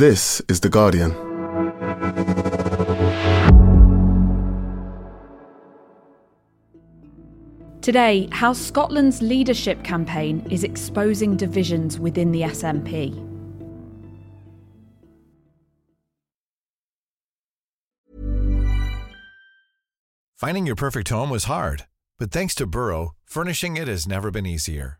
This is The Guardian. Today, how Scotland's leadership campaign is exposing divisions within the SNP. Finding your perfect home was hard, but thanks to Burrow, furnishing it has never been easier.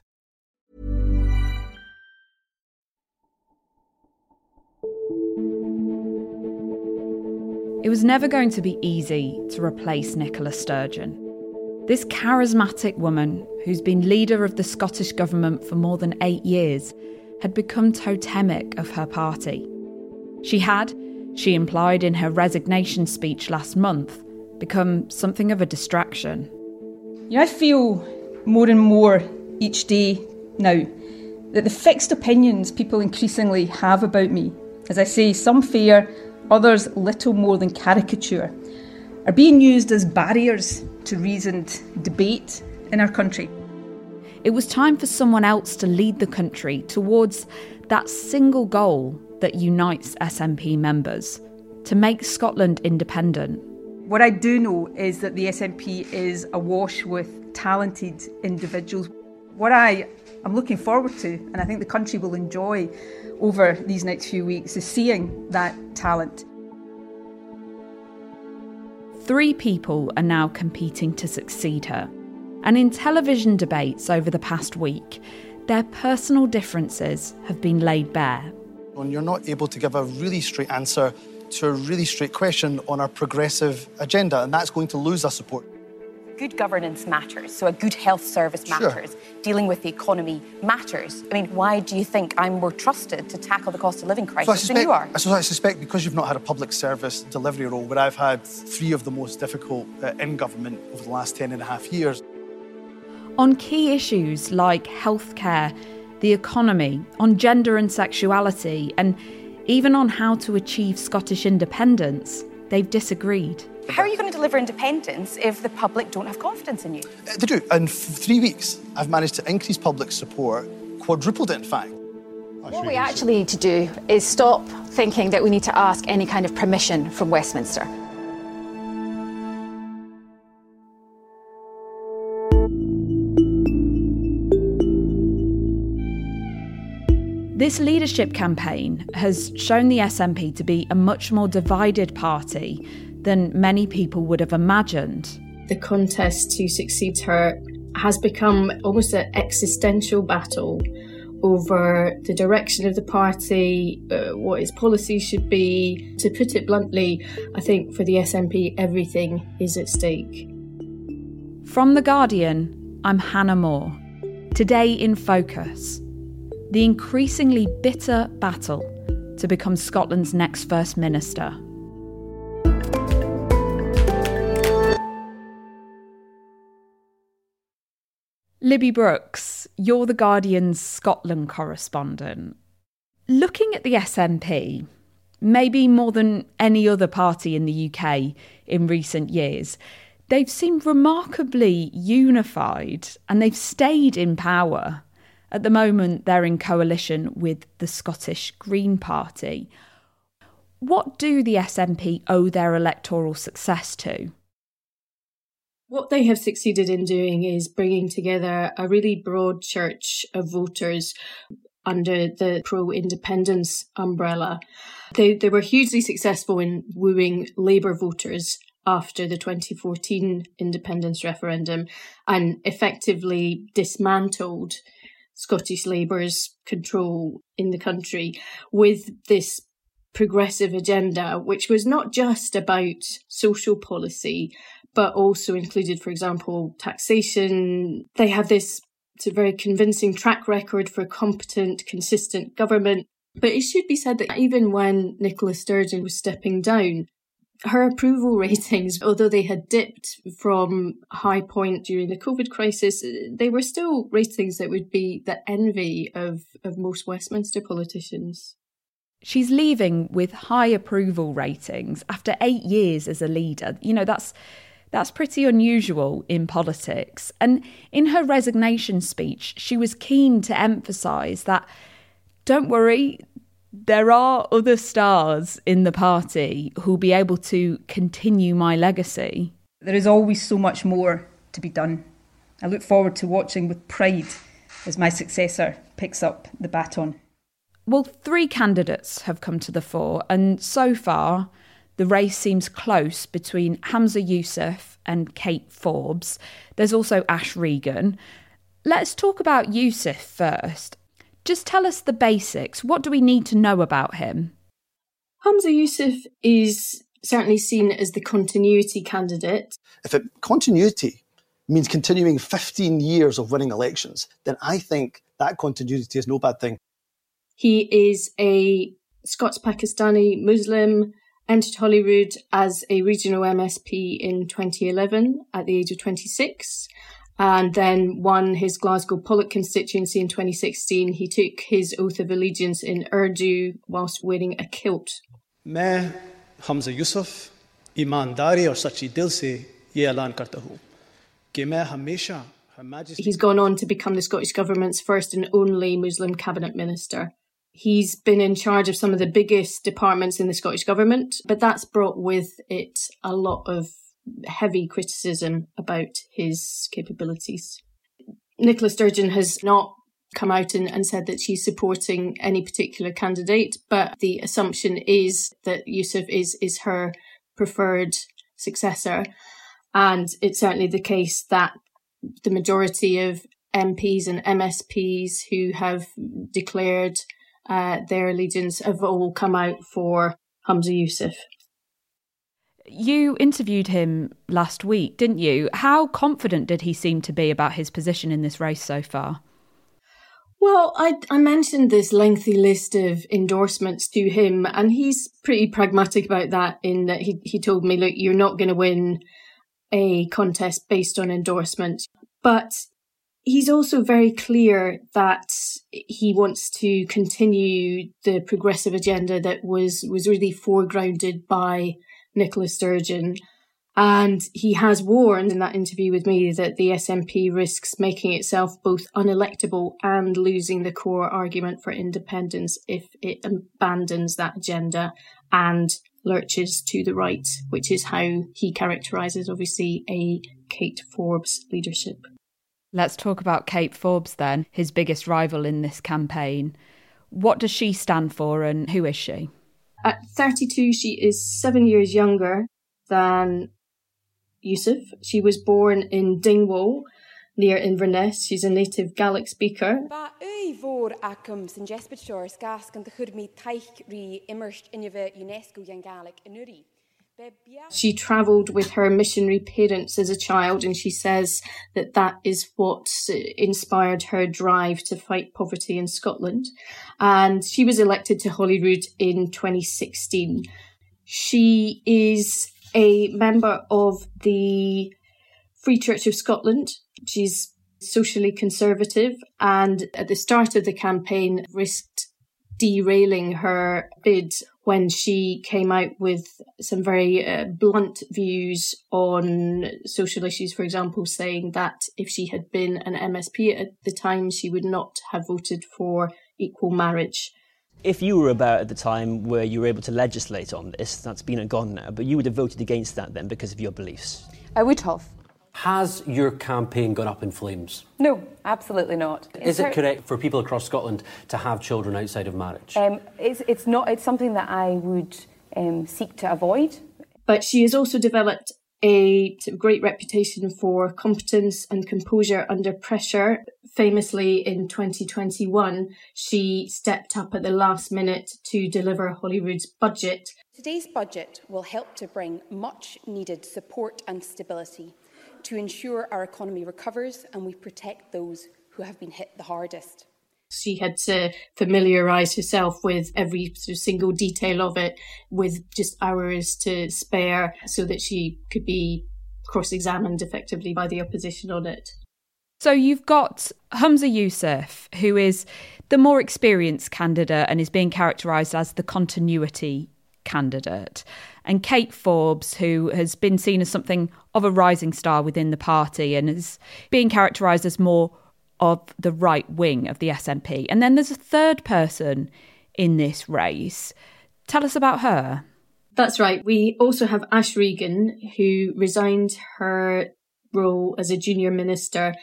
It was never going to be easy to replace Nicola Sturgeon. This charismatic woman, who's been leader of the Scottish Government for more than eight years, had become totemic of her party. She had, she implied in her resignation speech last month, become something of a distraction. You know, I feel more and more each day now that the fixed opinions people increasingly have about me, as I say, some fair, others little more than caricature, are being used as barriers to reasoned debate in our country. It was time for someone else to lead the country towards that single goal that unites SNP members to make Scotland independent. What I do know is that the SNP is awash with talented individuals. What I am looking forward to, and I think the country will enjoy over these next few weeks, is seeing that talent. Three people are now competing to succeed her. And in television debates over the past week, their personal differences have been laid bare. When you're not able to give a really straight answer to a really straight question on our progressive agenda, and that's going to lose our support. Good governance matters, so a good health service matters. Sure. Dealing with the economy matters. I mean, why do you think I'm more trusted to tackle the cost of living crisis So I suspect, than you are? So I suspect because you've not had a public service delivery role, where I've had three of the most difficult uh, in government over the last 10 and a half years, On key issues like healthcare, the economy, on gender and sexuality, and even on how to achieve Scottish independence, they've disagreed. How are you going to deliver independence if the public don't have confidence in you? Uh, They do. In f- three weeks, I've managed to increase public support, quadrupled it, in fact. What we actually need to do is stop thinking that we need to ask any kind of permission from Westminster. This leadership campaign has shown the SNP to be a much more divided party than many people would have imagined. the contest to succeed her has become almost an existential battle over the direction of the party, uh, what its policy should be. To put it bluntly, I think for the SNP, everything is at stake. From The Guardian, I'm Hannah Moore. Today in Focus, the increasingly bitter battle to become Scotland's next First Minister. Libby Brooks, you're The Guardian's Scotland correspondent. Looking at the SNP, maybe more than any other party in the UK in recent years, they've seemed remarkably unified and they've stayed in power. At the moment, they're in coalition with the Scottish Green Party. What do the SNP owe their electoral success to? What they have succeeded in doing is bringing together a really broad church of voters under the pro independence umbrella. They, they were hugely successful in wooing Labour voters after the 2014 independence referendum and effectively dismantled Scottish Labour's control in the country with this progressive agenda, which was not just about social policy, but also included, for example, taxation. They have this very convincing track record for a competent, consistent government. But it should be said that even when Nicola Sturgeon was stepping down, her approval ratings, although they had dipped from high point during the COVID crisis, they were still ratings that would be the envy of, of most Westminster politicians. She's leaving with high approval ratings after eight years as a leader. You know, that's that's pretty unusual in politics. And in her resignation speech, she was keen to emphasise that don't worry, there are other stars in the party who'll be able to continue my legacy. There is always so much more to be done. I look forward to watching with pride as my successor picks up the baton. Well, three candidates have come to the fore, and so far, the race seems close between Humza Yousaf and Kate Forbes. There's also Ash Regan. Let's talk about Yousaf first. Just tell us the basics. What do we need to know about him? Humza Yousaf is certainly seen as the continuity candidate. If it, continuity means continuing 15 years of winning elections, then I think that continuity is no bad thing. He is a Scots Pakistani Muslim, entered Holyrood as a regional MSP in 2011 at the age of 26 and then won his Glasgow Pollok constituency in 2016. He took his oath of allegiance in Urdu whilst wearing a kilt. He's gone on to become the Scottish Government's first and only Muslim cabinet minister. He's been in charge of some of the biggest departments in the Scottish Government, but that's brought with it a lot of heavy criticism about his capabilities. Nicola Sturgeon has not come out and, and, said that she's supporting any particular candidate, but the assumption is that Yousaf is is her preferred successor. And it's certainly the case that the majority of MPs and MSPs who have declared uh, their allegiance have all come out for Humza Yousaf. You interviewed him last week, didn't you? How confident did he seem to be about his position in this race so far? Well, I, I mentioned this lengthy list of endorsements to him, and he's pretty pragmatic about that. In that he he told me, look, you're not going to win a contest based on endorsements, but he's also very clear that he wants to continue the progressive agenda that was was really foregrounded by Nicola Sturgeon. And he has warned in that interview with me that the SNP risks making itself both unelectable and losing the core argument for independence if it abandons that agenda and lurches to the right, which is how he characterises, obviously, a Kate Forbes leadership. Let's talk about Kate Forbes then, his biggest rival in this campaign. What does she stand for and who is she? At 32, she is seven years younger than Yousaf. She was born in Dingwall, near Inverness. She's a native Gaelic speaker. She travelled with her missionary parents as a child, and she says that that is what inspired her drive to fight poverty in Scotland. And she was elected to Holyrood in 2016. She is a member of the Free Church of Scotland. She's socially conservative, and at the start of the campaign, risked derailing her bid when she came out with some very uh, blunt views on social issues, for example, saying that if she had been an MSP at the time, she would not have voted for equal marriage. If you were about at the time where you were able to legislate on this, that's been and gone now, but you would have voted against that then because of your beliefs. I would have. Has your campaign gone up in flames? No, absolutely not. Is it correct for people across Scotland to have children outside of marriage? Um, it's, it's not. It's something that I would um, seek to avoid. But she has also developed a great reputation for competence and composure under pressure. Famously, in 2021, she stepped up at the last minute to deliver Holyrood's budget. Today's budget will help to bring much needed support and stability to ensure our economy recovers and we protect those who have been hit the hardest. She had to familiarise herself with every sort of single detail of it with just hours to spare so that she could be cross examined effectively by the opposition on it. So you've got Humza Yousaf, who is the more experienced candidate and is being characterised as the continuity candidate, and Kate Forbes, who has been seen as something of a rising star within the party and is being characterised as more of the right wing of the SNP. And then there's a third person in this race. Tell us about her. That's right. We also have Ash Regan, who resigned her role as a junior minister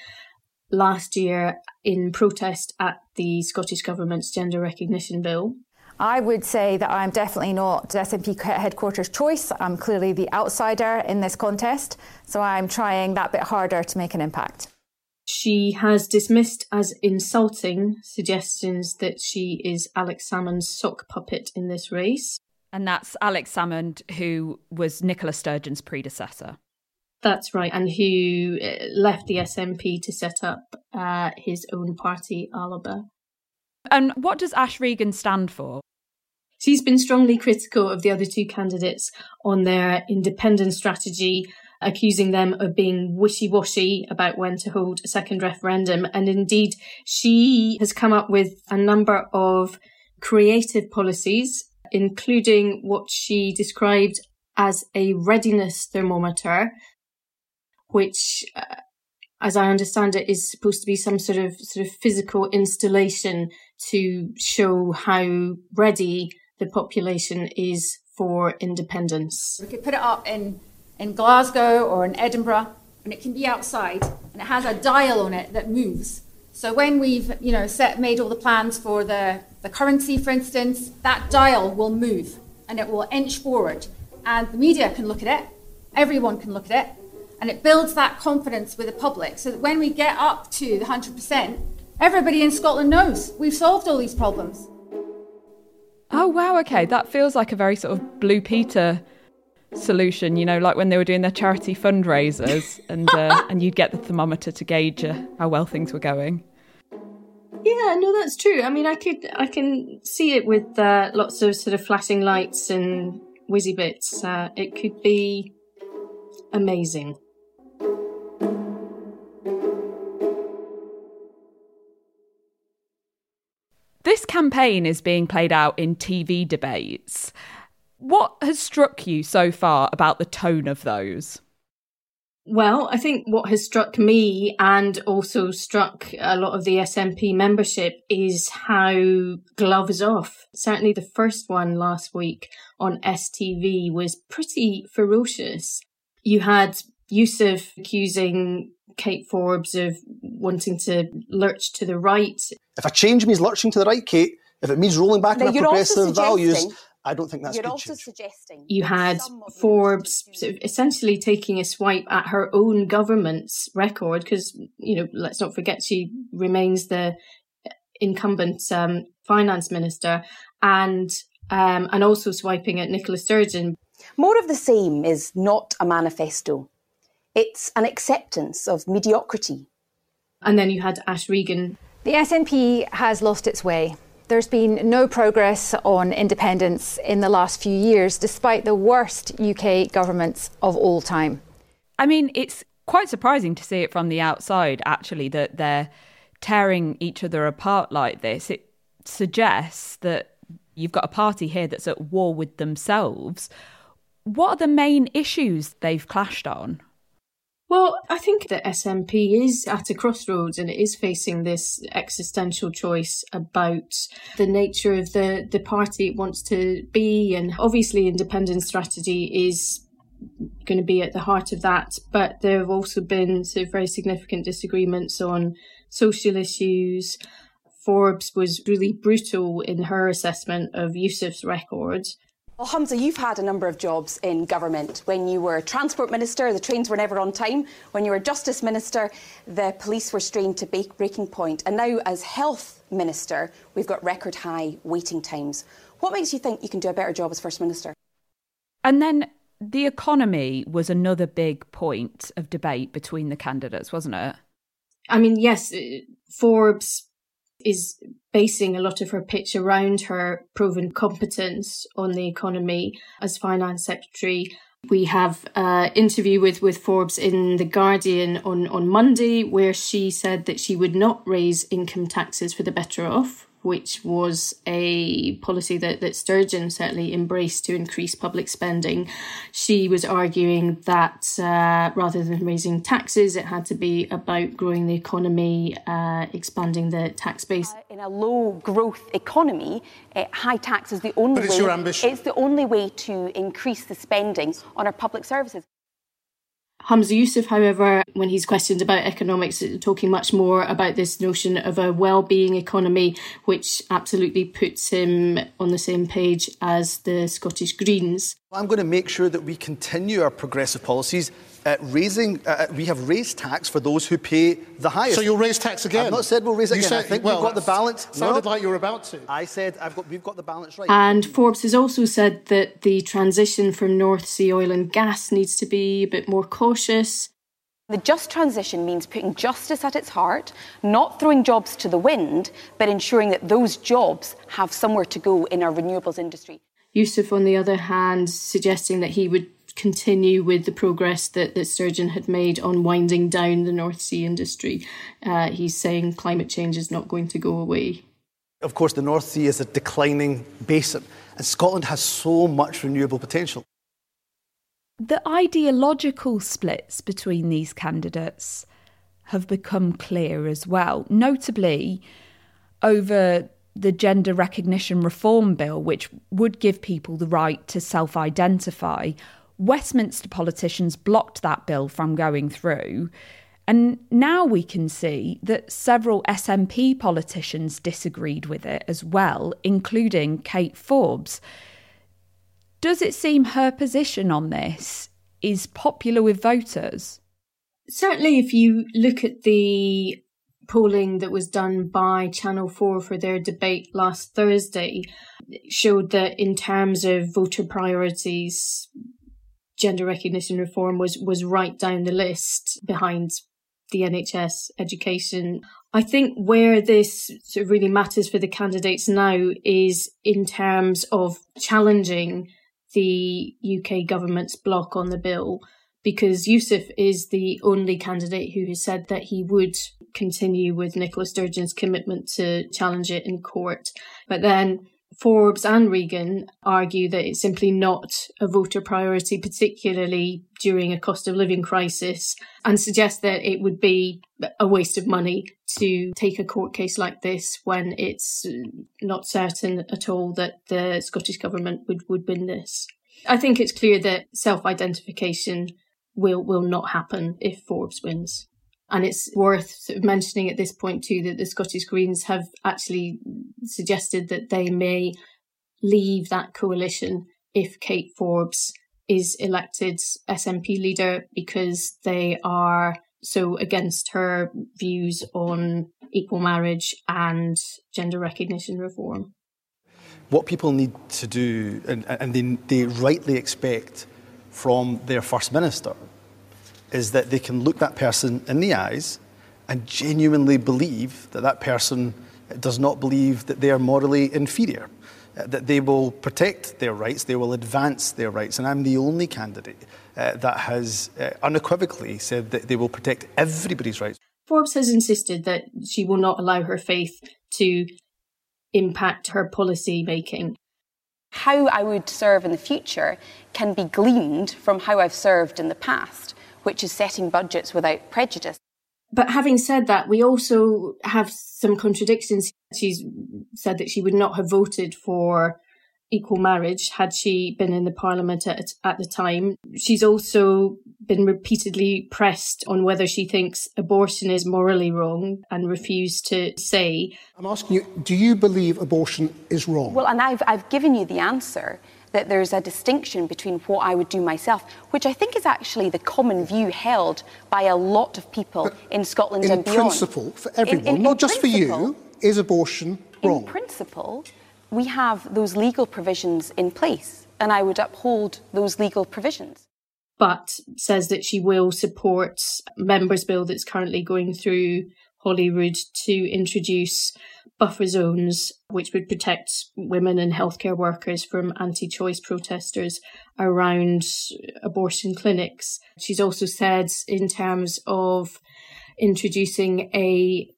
last year in protest at the Scottish Government's gender recognition bill. I would say that I'm definitely not SNP headquarters choice. I'm clearly the outsider in this contest, so I'm trying that bit harder to make an impact. She has dismissed as insulting suggestions that she is Alex Salmond's sock puppet in this race. And that's Alex Salmond, who was Nicola Sturgeon's predecessor. That's right, and who uh, left the SNP to set up uh, his own party, Alba. And what does Ash Regan stand for? She's been strongly critical of the other two candidates on their independent strategy, accusing them of being wishy washy about when to hold a second referendum. And indeed, she has come up with a number of creative policies, including what she described as a readiness thermometer, which uh, as I understand it, is supposed to be some sort of sort of physical installation to show how ready the population is for independence. We could put it up in, in Glasgow or in Edinburgh, and it can be outside, and it has a dial on it that moves. So when we've you know set made all the plans for the, the currency, for instance, that dial will move and it will inch forward, and the media can look at it, everyone can look at it, and it builds that confidence with the public so that when we get up to the 100%, everybody in Scotland knows we've solved all these problems. Oh, wow. Okay. That feels like a very sort of Blue Peter solution, you know, like when they were doing their charity fundraisers and, uh, and you'd get the thermometer to gauge uh, how well things were going. Yeah, no, that's true. I mean, I could, I can see it with uh, lots of sort of flashing lights and whizzy bits. Uh, it could be amazing. This campaign is being played out in TV debates. What has struck you so far about the tone of those? Well, I think what has struck me and also struck a lot of the SNP membership is how gloves off. Certainly the first one last week on STV was pretty ferocious. You had Yousaf accusing Kate Forbes of wanting to lurch to the right. If a change means lurching to the right, Kate, if it means rolling back on our progressive values, I don't think that's you're good also change. suggesting You had Forbes sort of essentially taking a swipe at her own government's record because, you know, let's not forget she remains the incumbent um, finance minister and um, and also swiping at Nicola Sturgeon. More of the same is not a manifesto. It's an acceptance of mediocrity. And then you had Ash Regan. The SNP has lost its way. There's been no progress on independence in the last few years, despite the worst UK governments of all time. I mean, it's quite surprising to see it from the outside, actually, that they're tearing each other apart like this. It suggests that you've got a party here that's at war with themselves. What are the main issues they've clashed on? Well, I think the SNP is at a crossroads and it is facing this existential choice about the nature of the, the party it wants to be. And obviously, independent strategy is going to be at the heart of that. But there have also been sort of very significant disagreements on social issues. Forbes was really brutal in her assessment of Yousaf's record. Well, Humza, you've had a number of jobs in government. When you were Transport Minister, the trains were never on time. When you were Justice Minister, the police were strained to breaking point. And now, as Health Minister, we've got record high waiting times. What makes you think you can do a better job as First Minister? And then the economy was another big point of debate between the candidates, wasn't it? I mean, yes, Forbes is basing a lot of her pitch around her proven competence on the economy as finance secretary. We have an interview with, with Forbes in The Guardian on, on Monday where she said that she would not raise income taxes for the better off, which was a policy that, that Sturgeon certainly embraced to increase public spending. She was arguing that uh, rather than raising taxes, it had to be about growing the economy, uh, expanding the tax base. Uh, in a low growth economy, uh, high tax is the only but it's way. Your ambition. It's the only way to increase the spending on our public services. Humza Yousaf, however, when he's questioned about economics, talking much more about this notion of a well-being economy, which absolutely puts him on the same page as the Scottish Greens. I'm going to make sure that we continue our progressive policies uh, raising, uh, we have raised tax for those who pay the highest. So you'll raise tax again? I've not said we'll raise it you again. Said, I think well, we've got the balance. Sounded no, like you were about to. I said I've got, we've got the balance right. And Forbes has also said that the transition from North Sea oil and gas needs to be a bit more cautious. The just transition means putting justice at its heart, not throwing jobs to the wind, but ensuring that those jobs have somewhere to go in our renewables industry. Yousaf, on the other hand, suggesting that he would continue with the progress that, that Sturgeon had made on winding down the North Sea industry. Uh, he's saying climate change is not going to go away. Of course, the North Sea is a declining basin, and Scotland has so much renewable potential. The ideological splits between these candidates have become clear as well, notably over the Gender Recognition Reform Bill, which would give people the right to self identify Westminster politicians blocked that bill from going through. And now we can see that several SNP politicians disagreed with it as well, including Kate Forbes. Does it seem her position on this is popular with voters? Certainly, if you look at the polling that was done by Channel 4 for their debate last Thursday, it showed that in terms of voter priorities, gender recognition reform was was right down the list behind the NHS education. I think where this sort of really matters for the candidates now is in terms of challenging the UK government's block on the bill, because Yousaf is the only candidate who has said that he would continue with Nicola Sturgeon's commitment to challenge it in court. But then Forbes and Regan argue that it's simply not a voter priority, particularly during a cost of living crisis, and suggest that it would be a waste of money to take a court case like this when it's not certain at all that the Scottish Government would, would win this. I think it's clear that self identification will, will not happen if Forbes wins. And it's worth mentioning at this point too that the Scottish Greens have actually suggested that they may leave that coalition if Kate Forbes is elected SNP leader because they are so against her views on equal marriage and gender recognition reform. What people need to do, and, and they, they rightly expect from their First Minister, is that they can look that person in the eyes and genuinely believe that that person does not believe that they are morally inferior, uh, that they will protect their rights, they will advance their rights. And I'm the only candidate uh, that has uh, unequivocally said that they will protect everybody's rights. Forbes has insisted that she will not allow her faith to impact her policy making. How I would serve in the future can be gleaned from how I've served in the past which is setting budgets without prejudice. But having said that, we also have some contradictions. She's said that she would not have voted for equal marriage had she been in the parliament at, at the time. She's also been repeatedly pressed on whether she thinks abortion is morally wrong and refused to say. I'm asking you, do you believe abortion is wrong? Well, and I've, I've given you the answer that there's a distinction between what I would do myself, which I think is actually the common view held by a lot of people but in Scotland in and beyond. In principle, for everyone, in, in, not in just for you, is abortion wrong? In principle, we have those legal provisions in place, and I would uphold those legal provisions. But says that she will support Members' Bill that's currently going through Holyrood to introduce buffer zones which would protect women and healthcare workers from anti choice protesters around abortion clinics. She's also said, in terms of introducing a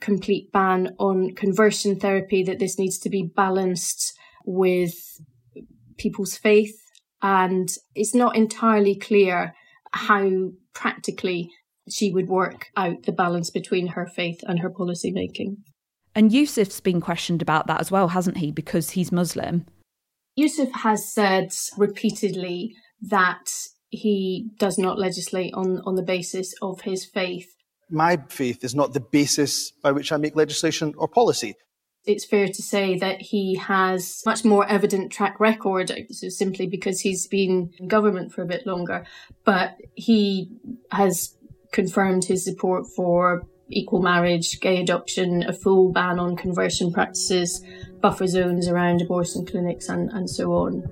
complete ban on conversion therapy, that this needs to be balanced with people's faith. And it's not entirely clear how practically she would work out the balance between her faith and her policy making. And Yousaf's been questioned about that as well, hasn't he? Because he's Muslim. Yousaf has said repeatedly that he does not legislate on, on the basis of his faith. My faith is not the basis by which I make legislation or policy. It's fair to say that he has much more evident track record simply because he's been in government for a bit longer. But he has confirmed his support for equal marriage, gay adoption, a full ban on conversion practices, buffer zones around abortion clinics, and, and so on.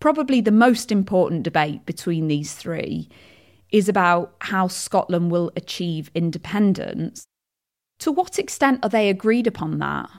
Probably the most important debate between these three is about how Scotland will achieve independence. To what extent are they agreed upon that?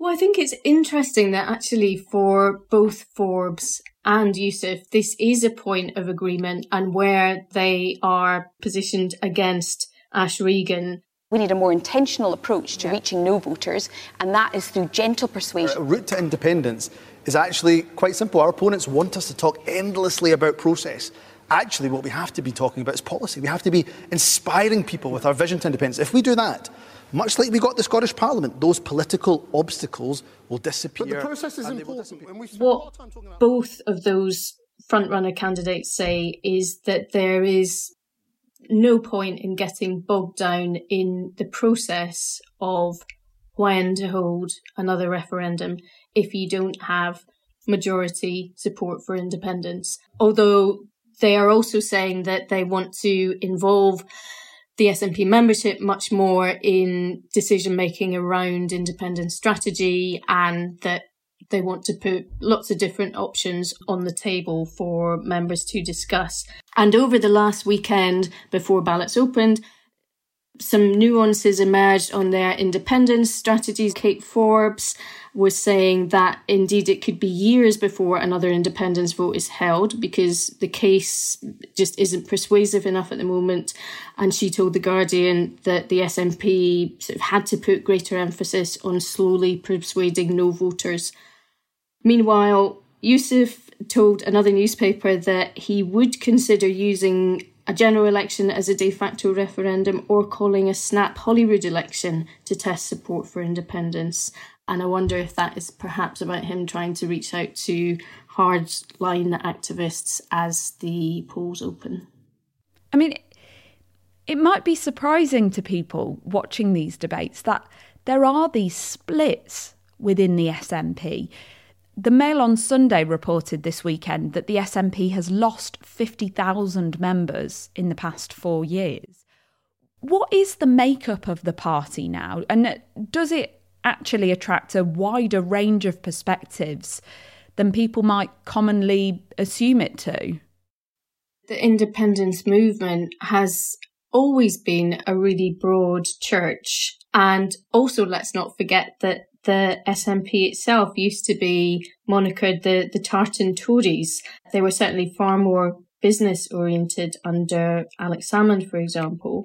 Well, I think it's interesting that actually for both Forbes and Yousaf, this is a point of agreement and where they are positioned against Ash Regan. We need a more intentional approach to yeah. reaching no voters, and that is through gentle persuasion. A route to independence is actually quite simple. Our opponents want us to talk endlessly about process actually what we have to be talking about is policy. We have to be inspiring people with our vision to independence. If we do that, much like we got the Scottish Parliament, those political obstacles will disappear. But the process is important. what both of those frontrunner candidates say is that there is no point in getting bogged down in the process of when to hold another referendum if you don't have majority support for independence. Although they are also saying that they want to involve the SNP membership much more in decision making around independent strategy and that they want to put lots of different options on the table for members to discuss. And over the last weekend, before ballots opened, some nuances emerged on their independence strategies. Kate Forbes was saying that indeed it could be years before another independence vote is held because the case just isn't persuasive enough at the moment. And she told The Guardian that the SNP sort of had to put greater emphasis on slowly persuading no voters. Meanwhile, Yousaf told another newspaper that he would consider using a general election as a de facto referendum or calling a snap Holyrood election to test support for independence. And I wonder if that is perhaps about him trying to reach out to hardline activists as the polls open. I mean, it might be surprising to people watching these debates that there are these splits within the SNP. The Mail on Sunday reported this weekend that the SNP has lost 50,000 members in the past four years. What is the makeup of the party now? And uh, does it actually attract a wider range of perspectives than people might commonly assume it to? The independence movement has always been a really broad church. And also, let's not forget that the SNP itself used to be monikered the, the Tartan Tories. They were certainly far more business oriented under Alex Salmond, for example.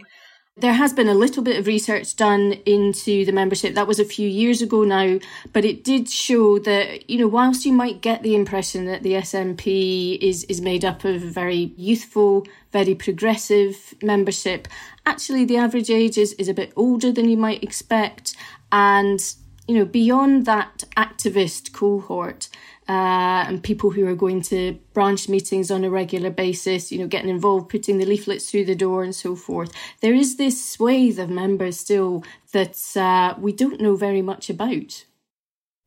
There has been a little bit of research done into the membership. That was a few years ago now, but it did show that, you know, whilst you might get the impression that the SNP is, is made up of very youthful, very progressive membership, actually the average age is, is a bit older than you might expect. And you know, beyond that activist cohort uh, and people who are going to branch meetings on a regular basis, you know, getting involved, putting the leaflets through the door and so forth, there is this swathe of members still that uh, we don't know very much about.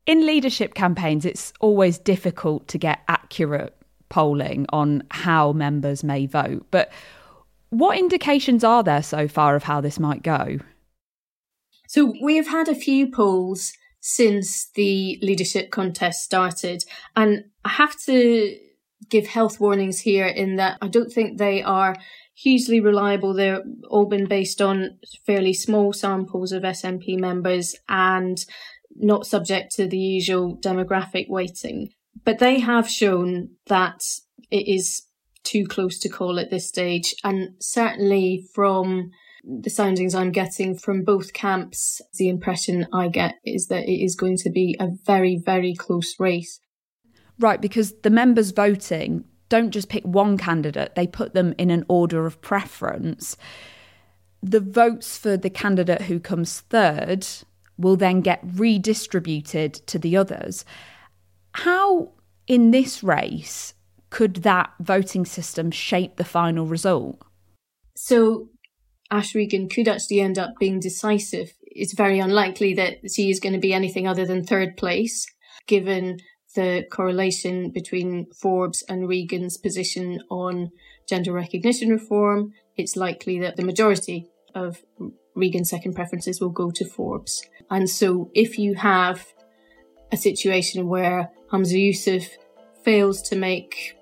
In leadership campaigns, it's always difficult to get accurate polling on how members may vote. But what indications are there so far of how this might go? So we've had a few polls since the leadership contest started, and I have to give health warnings here in that I don't think they are hugely reliable. They're all been based on fairly small samples of SNP members and not subject to the usual demographic weighting. But they have shown that it is too close to call at this stage. And certainly from the soundings I'm getting from both camps, the impression I get is that it is going to be a very, very close race. Right, because the members voting don't just pick one candidate, they put them in an order of preference. The votes for the candidate who comes third will then get redistributed to the others. How, in this race, could that voting system shape the final result? So, Ash Regan could actually end up being decisive. It's very unlikely that she is going to be anything other than third place, given the correlation between Forbes and Regan's position on gender recognition reform. It's likely that the majority of Regan's second preferences will go to Forbes. And so if you have a situation where Humza Yousaf fails to make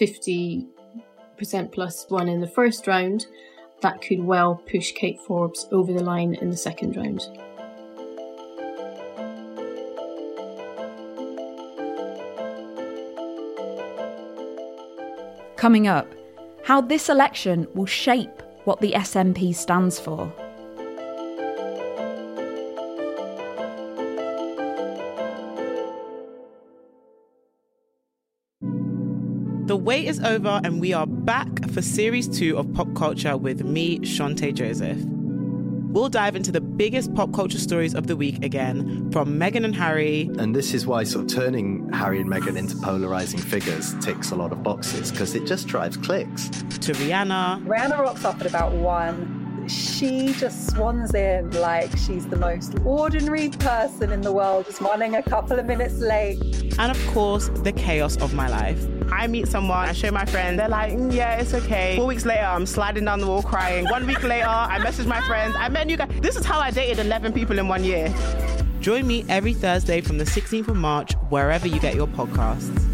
50% plus one in the first round, that could well push Kate Forbes over the line in the second round. Coming up, how this election will shape what the SNP stands for. The wait is over, and we are back for series two of Pop Culture with me, Chanté Joseph. We'll dive into the biggest pop culture stories of the week again, from Meghan and Harry. And this is why sort of turning Harry and Meghan into polarizing figures ticks a lot of boxes, because it just drives clicks. To Rihanna. Rihanna rocks up at about one she just swans in like she's the most ordinary person in the world, just running a couple of minutes late. And of course, the chaos of my life. I meet someone, I show my friend, they're like, mm, yeah, it's okay. Four weeks later, I'm sliding down the wall crying. One week later, I message my friends, I met you guys. This is how I dated 11 people in one year. Join me every Thursday from the 16th of March, wherever you get your podcasts.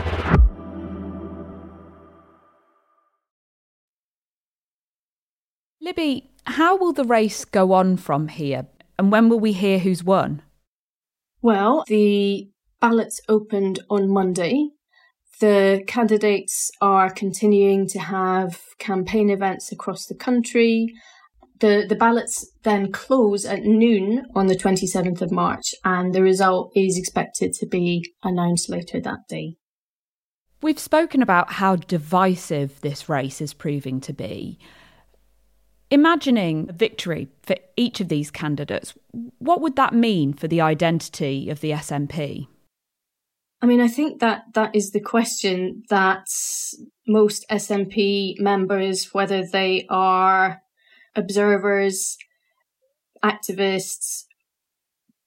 Libby, how will the race go on from here? And when will we hear who's won? Well, the ballots opened on Monday. The candidates are continuing to have campaign events across the country. The, the ballots then close at noon on the 27th of March, and the result is expected to be announced later that day. We've spoken about how divisive this race is proving to be. Imagining a victory for each of these candidates, what would that mean for the identity of the SNP? I mean, I think that that is the question that most SNP members, whether they are observers, activists,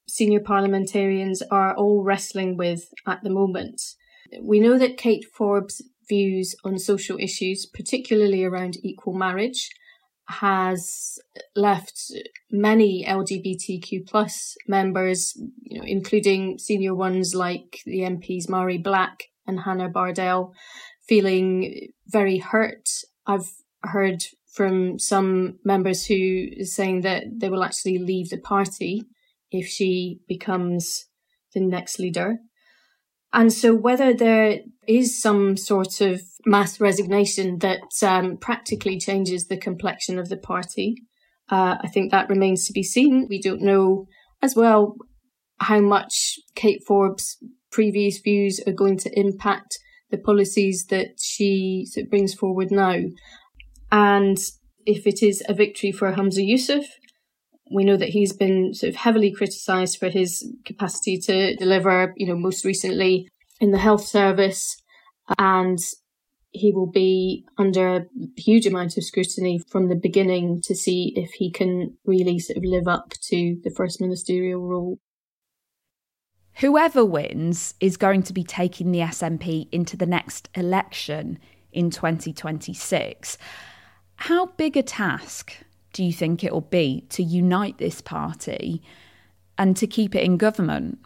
senior parliamentarians, are all wrestling with at the moment. We know that Kate Forbes' views on social issues, particularly around equal marriage, has left many LGBTQ plus members, you know, including senior ones like the MPs Mhairi Black and Hannah Bardell, feeling very hurt. I've heard from some members who saying that they will actually leave the party if she becomes the next leader. And so, whether there is some sort of mass resignation that um, practically changes the complexion of the party, uh, I think that remains to be seen. We don't know as well how much Kate Forbes' previous views are going to impact the policies that she sort of brings forward now. And if it is a victory for Humza Yousaf, we know that he's been sort of heavily criticised for his capacity to deliver, you know, most recently in the health service. And he will be under a huge amount of scrutiny from the beginning to see if he can really sort of live up to the first ministerial role. Whoever wins is going to be taking the SNP into the next election in 2026. How big a task do you think it will be to unite this party and to keep it in government?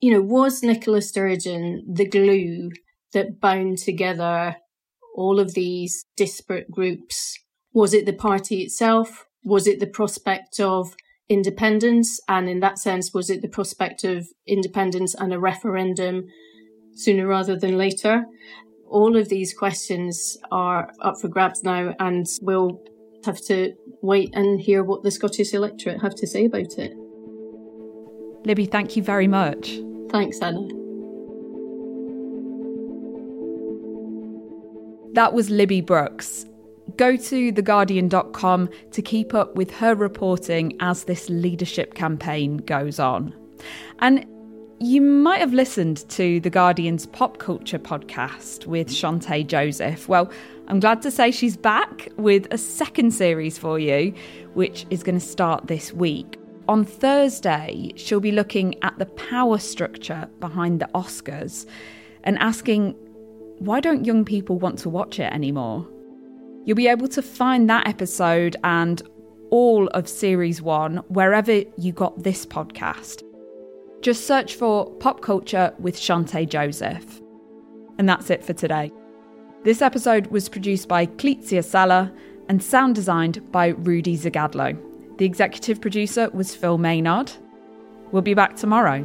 You know, was Nicola Sturgeon the glue that bound together all of these disparate groups? Was it the party itself? Was it the prospect of independence? And in that sense, was it the prospect of independence and a referendum sooner rather than later? All of these questions are up for grabs now, and we'll have to wait and hear what the Scottish electorate have to say about it. Libby, thank you very much. Thanks, Anna. That was Libby Brooks. Go to theguardian.com to keep up with her reporting as this leadership campaign goes on. And you might have listened to The Guardian's pop culture podcast with Chanté Joseph. Well, I'm glad to say she's back with a second series for you, which is going to start this week. On Thursday, she'll be looking at the power structure behind the Oscars and asking why don't young people want to watch it anymore? You'll be able to find that episode and all of Series 1 wherever you got this podcast. Just search for Pop Culture with Chanté Joseph. And that's it for today. This episode was produced by Cletzia Sala and sound designed by Rudi Zygadlo. The executive producer was Phil Maynard. We'll be back tomorrow.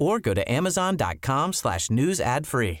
or go to amazon.com slash news ad free.